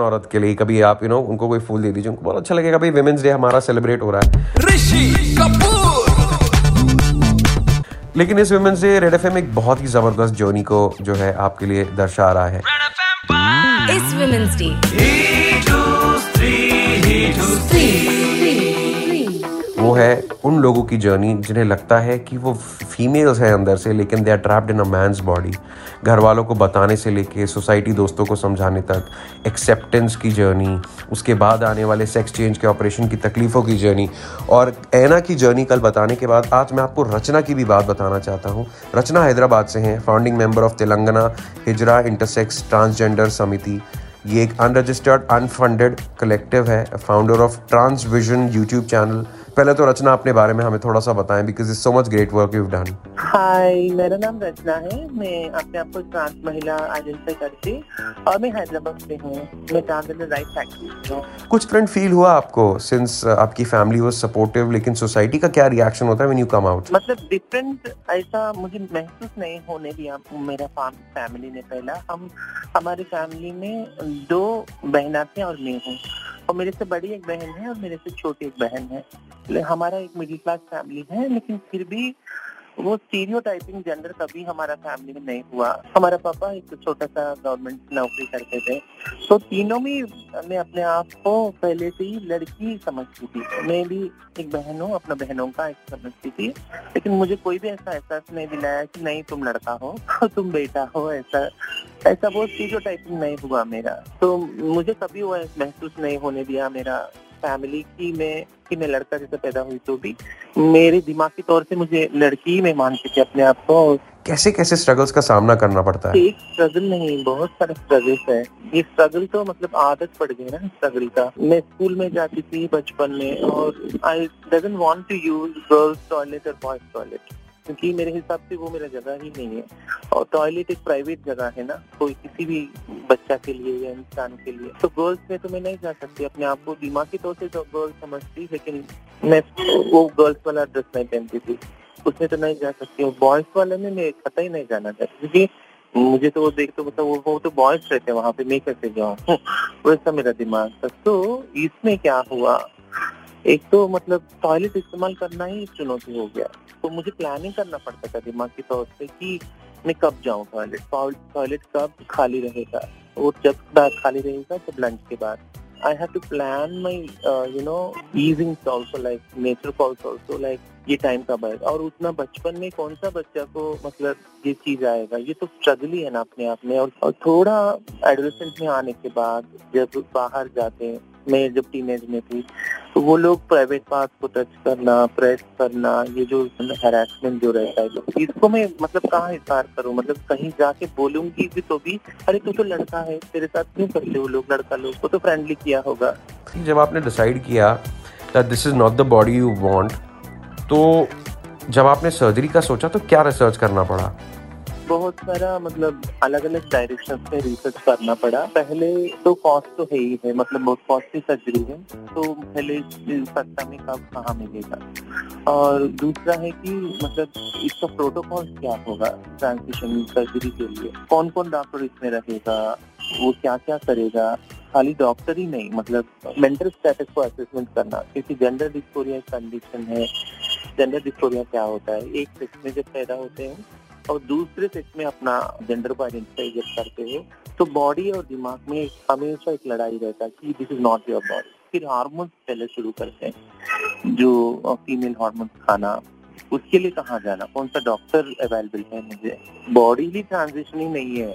औरत के लिए कभी आप यू नो उनको कोई फूल दे दीजिए उनको बहुत अच्छा लगेगा हो रहा है। लेकिन इस women's day red F M एक बहुत ही ज़बरदस्त जोनी को जो है आपके लिए दर्शा रहा है। है उन लोगों की जर्नी जिन्हें लगता है कि वो फीमेल्स हैं अंदर से, लेकिन they are trapped in a man's body घर वालों को बताने से लेके सोसाइटी दोस्तों को समझाने तक एक्सेप्टेंस की जर्नी उसके बाद आने वाले सेक्स चेंज के ऑपरेशन की तकलीफ़ों की जर्नी और ऐना की जर्नी कल बताने के बाद आज मैं आपको रचना की भी बात बताना चाहता हूँ। रचना हैदराबाद से हैं founding member of Telangana, hijra intersex transgender समिति। ये एक अनरजिस्टर्ड अनफंडेड कलेक्टिव है founder of trans vision YouTube channel पहले तो रचना अपने बारे में हमें थोड़ा सा बताएँ because is so much great work you done hi मेरा नाम रचना है। मैं अपने आप को ट्रांस महिला आइडेंटिफाई करती और मैं हैदराबाद से हूँ। मैं ट्रांसजेंडर राइट हूँ। कुछ फ्रेंड फील हुआ आपको सिंस आपकी फैमिली वाज सपोर्टिव लेकिन सोसाइटी का क्या रिएक्शन होता है व्हेन यू कम आउट मतलब डिफरेंट ऐसा मुझे महसूस नहीं होने दिया मेरा फैमिली ने पहला। हम हमारी फैमिली में दो बहना थे और मैं हूँ। और मेरे से बड़ी एक बहन है और मेरे से छोटी एक बहन है। हमारा एक मिडिल क्लास फैमिली है, लेकिन फिर भी वो स्टीरियो टाइपिंग जेंडर कभी हमारा फैमिली में नहीं हुआ। हमारा पापा एक छोटा सा गवर्नमेंट नौकरी करते थे। तो तीनों में मैं अपने आप को पहले से ही लड़की समझती थी। मैं भी एक बहन हूँ, अपना बहनों का एक समझती थी। लेकिन मुझे कोई भी ऐसा एहसास नहीं दिलाया कि नहीं, तुम लड़का हो, तुम बेटा हो, ऐसा ऐसा वो स्टीरियो टाइपिंग नहीं हुआ मेरा। तो मुझे कभी वो महसूस नहीं होने दिया मेरा फैमिली की मैं कि मैं लड़का जैसे पैदा हुई तो भी मेरे दिमाग के तौर से मुझे लड़की में मानती थी अपने आप को। कैसे कैसे स्ट्रगल्स का सामना करना पड़ता है? एक स्ट्रगल नहीं बहुत सारे स्ट्रगल्स है। ये स्ट्रगल तो मतलब आदत पड़ गई ना स्ट्रगल का। मैं स्कूल में जाती थी बचपन में और I doesn't want to use girls toilet और बॉयज़ टॉयलेट क्योंकि मेरे हिसाब से वो मेरा जगह ही नहीं है। और टॉयलेट एक प्राइवेट जगह है ना कोई किसी भी बच्चा के लिए या इंसान के लिए। तो गर्ल्स में तो मैं नहीं जा सकती अपने आप को दिमागी तौर से तो गर्ल्स समझती लेकिन मैं वो गर्ल्स वाला ड्रेस नहीं पहनती थी। उसमें तो नहीं जा सकती हूँ। बॉयज़ वाले में मैं कतई ही नहीं जाना चाहती क्योंकि मुझे तो वो देख तो मतलब वो, वो तो बॉयज़ रहते हैं वहाँ पे मैं कैसे जाऊँ? वैसा मेरा दिमाग था। तो इसमें क्या हुआ? एक तो मतलब टॉयलेट इस्तेमाल करना ही चुनौती हो गया। तो मुझे प्लानिंग करना पड़ता था दिमाग की तौर से कि मैं कब जाऊँ टॉयलेट टॉयलेट कब खाली रहेगा? और जब खाली रहेगा जब लंच के बाद। I have to plan my, uh, you know, evenings also, like nature calls also, like ये टाइम कब आएगा? और उतना बचपन में कौन सा बच्चा को मतलब ये चीज़ आएगा? ये तो स्ट्रगल ही है ना अपने आप में। और, और थोड़ा एडोलेसेंट में आने के बाद जब बाहर जाते मैं जब टीनेज में थी तो वो लोग प्राइवेट पार्ट को टच करना प्रेस करना, ये जो हेरासमेंट जो रहता है इसको मैं मतलब कहाँ इशार करूँ? मतलब कहीं जाके बोलूँगी भी तो भी, अरे तू तो लड़का है, तेरे साथ क्यों करते वो लोग, लड़का लोग? को तो फ्रेंडली किया होगा। जब आपने डिसाइड किया this is not the body you want तो जब आपने सर्जरी का सोचा तो क्या रिसर्च करना पड़ा? बहुत सारा मतलब अलग अलग डायरेक्शन में रिसर्च करना पड़ा। पहले तो कॉस्ट तो है ही है मतलब बहुत कॉस्टली सर्जरी है तो पहले सस्ता में कब कहाँ मिलेगा? और दूसरा है कि मतलब इसका प्रोटोकॉल क्या होगा ट्रांसमिशन सर्जरी के लिए? कौन कौन डॉक्टर इसमें रहेगा? वो क्या क्या करेगा? खाली डॉक्टर ही नहीं मतलब मेंटल स्टेटस को असेसमेंट करना। क्योंकि जेंडर डिस्कोरिया कंडीशन है। जेंडर डिस्कोरिया क्या होता है? एक सेक्स में जब पैदा होते हैं और दूसरे सेक्स में अपना जेंडर को आइडेंटिफाई जब करते हो तो बॉडी और दिमाग में हमेशा एक लड़ाई रहता है कि this is not your body फिर हार्मोन्स पहले शुरू करते हैं। जो फीमेल हार्मोन्स खाना, उसके लिए कहाँ जाना? कौन सा डॉक्टर अवेलेबल है मुझे? बॉडी ही ट्रांजिशन ही नहीं है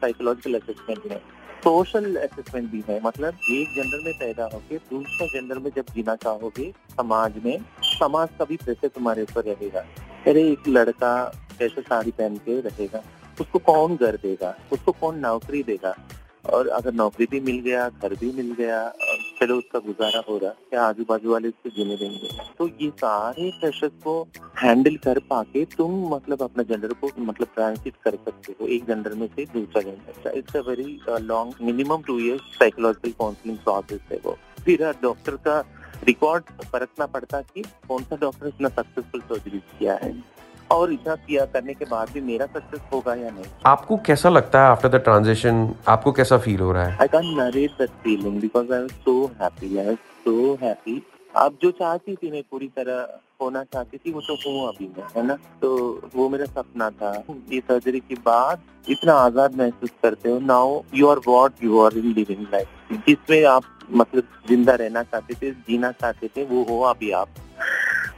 साइकोलॉजिकल असेसमेंट में। सोशल असेसमेंट भी है मतलब एक जेंडर में पैदा होके दूसरे जेंडर में जब जीना चाहोगे समाज में, समाज का भी प्रेशर तुम्हारे ऊपर रहेगा। अरे, एक लड़का कैसे साड़ी पहन के रहेगा? उसको कौन घर देगा? उसको कौन नौकरी देगा? और अगर नौकरी भी मिल गया, घर भी मिल गया चलो उसका गुजारा हो रहा, क्या आजू बाजू वाले उसको जीने देंगे? तो ये सारे प्रेशर को हैंडल कर पाके तुम मतलब अपना जेंडर को मतलब ट्रांसिट कर सकते हो। एक जेंडर में से दूसरा gender it's a very long minimum two years psychological counselling process है वो। फिर डॉक्टर का रिकॉर्ड परखना पड़ता कि कौन सा डॉक्टर इतना सक्सेसफुल सर्जरी किया है? और इतना किया करने के बाद भी मेरा सक्सेस होगा या नहीं? आपको कैसा लगता है आफ्टर द ट्रांजिशन आपको कैसा फील हो रहा है? I can narrate that feeling because I was so happy I was so happy अब जो चाहती थी मैं पूरी तरह होना चाहती थी वो तो हूँ अभी मैं है ना? तो वो मेरा सपना था। ये सर्जरी के बाद इतना आज़ाद महसूस करते हो। Now you are what you are in living life जिसमें आप मतलब ज़िंदा रहना चाहते थे, जीना चाहते थे, वो हो अभी आप।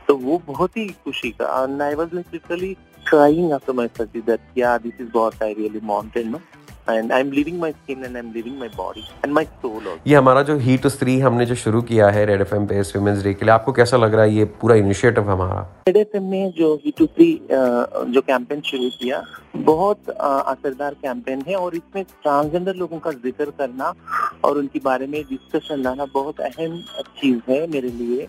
तो वो बहुत ही खुशी का। I was like literally crying after my certificate या दिस इज़ बहुत आई रियली माउंटेन में no and I'm leaving my skin and I'm leaving my body and my soul also. ये हमारा जो हीट स्त्री हमने जो शुरू किया है रेड एफएम पे वुमेन्स डे के लिए आपको कैसा लग रहा है ये पूरा इनिशिएटिव हमारा रेड एफएम ने जो हीट स्त्री जो कैंपेन शुरू किया बहुत असरदार कैंपेन है और इसमें ट्रांसजेंडर लोगों का ज़िक्र करना और उनके बारे में डिस्कशन लाना बहुत अहम चीज़ है मेरे लिए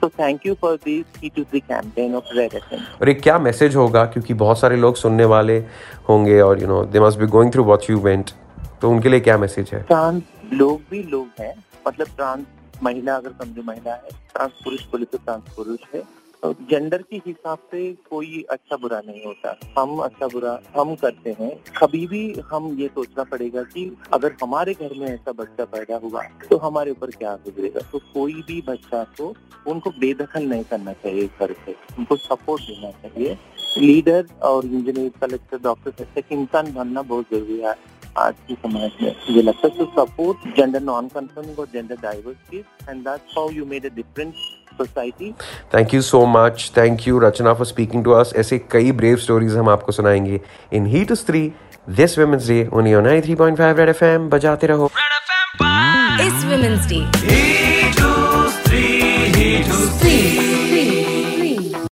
तो thank you for this to the campaign of red FM और एक क्या मैसेज होगा? क्योंकि बहुत सारे लोग सुनने वाले होंगे और you know they must be going through what you went तो उनके लिए क्या मैसेज है? ट्रांस लोग भी लोग हैं। मतलब ट्रांस महिला अगर समझो महिला है ट्रांस पुरुष बोले तो ट्रांस पुरुष है। जेंडर के हिसाब से कोई अच्छा बुरा नहीं होता। हम अच्छा बुरा, हम करते हैं। कभी भी हम ये सोचना पड़ेगा कि अगर हमारे घर में ऐसा बच्चा पैदा हुआ तो हमारे ऊपर क्या गुजरेगा? तो कोई भी बच्चा को, उनको बेदखल नहीं करना चाहिए घर से। उनको सपोर्ट देना चाहिए। लीडर और इंजीनियर कलेक्टर डॉक्टर एक इंसान बनना बहुत ज़रूरी है। आज की समाज में। मुझे लगता है सपोर्ट जेंडर नॉन कंफर्मिंग और gender diversity and that's how you made a difference society thank you so much thank you Rachna for speaking to us ऐसे कई ब्रेव स्टोरीज हम आपको सुनाएँगे। इन हीट स्त्री this women's day only on 93.5 red F M बजाते रहो। इस women's day ही स्त्री ही स्त्री